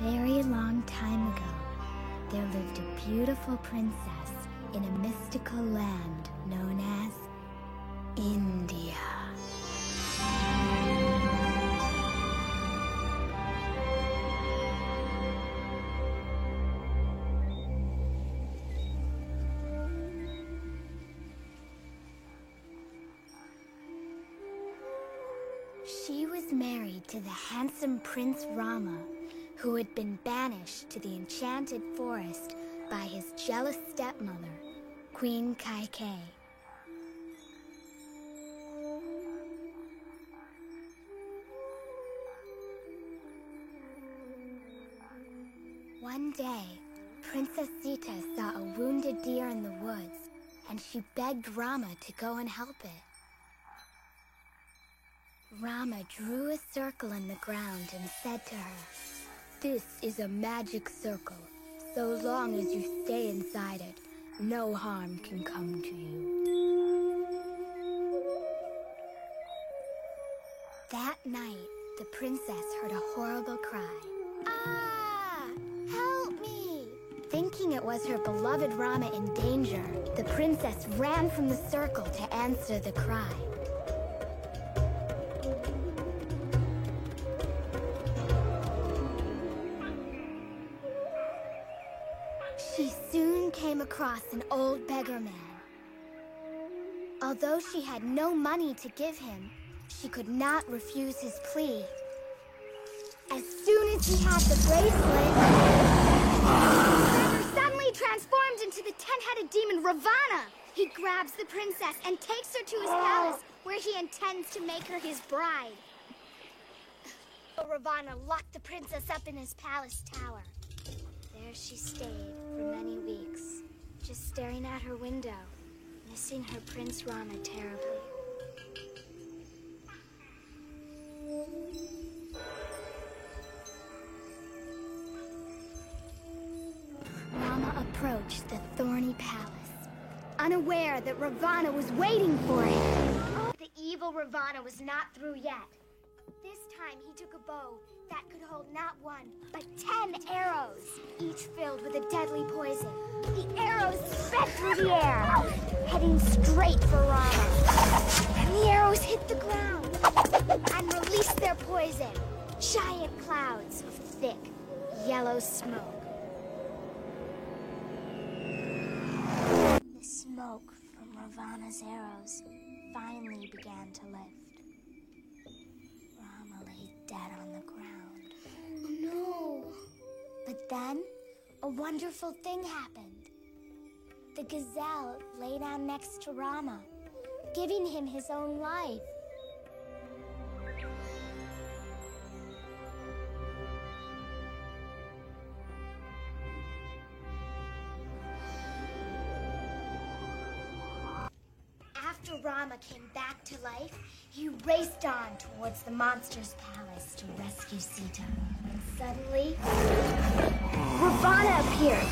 very long time ago, there lived a beautiful princess in a mystical land known as India. She was married to the handsome Prince Rama, who had been banished to the enchanted forest by his jealous stepmother, Queen Kaikeyi. One day, Princess Sita saw a wounded deer in the woods, and she begged Rama to go and help it. Rama drew a circle in the ground and said to her, This is a magic circle. So long as you stay inside it, no harm can come to you. That night, the princess heard a horrible cry. Ah! Help me! Thinking it was her beloved Rama in danger, the princess ran from the circle to answer the cry. She soon came across an old beggar man. Although she had no money to give him, she could not refuse his plea. As soon as he had the bracelet, the beggar suddenly transformed into the ten-headed demon Ravana. He grabs the princess and takes her to his palace, where he intends to make her his bride. Ravana locked the princess up in his palace tower. There she stayed for many weeks, just staring at her window, missing her Prince Rama terribly. Rama approached the thorny palace, unaware that Ravana was waiting for him. The evil Ravana was not through yet. Time he took a bow that could hold not one, but ten arrows, each filled with a deadly poison. The arrows sped through the air, heading straight for Rama. And the arrows hit the ground and released their poison. Giant clouds of thick, yellow smoke. The smoke from Ravana's arrows finally began to lift. Then, a wonderful thing happened. The gazelle lay down next to Rama, giving him his own life. After Rama came back to life, he raced on towards the monster's palace to rescue Sita. And suddenly, Ravana appeared.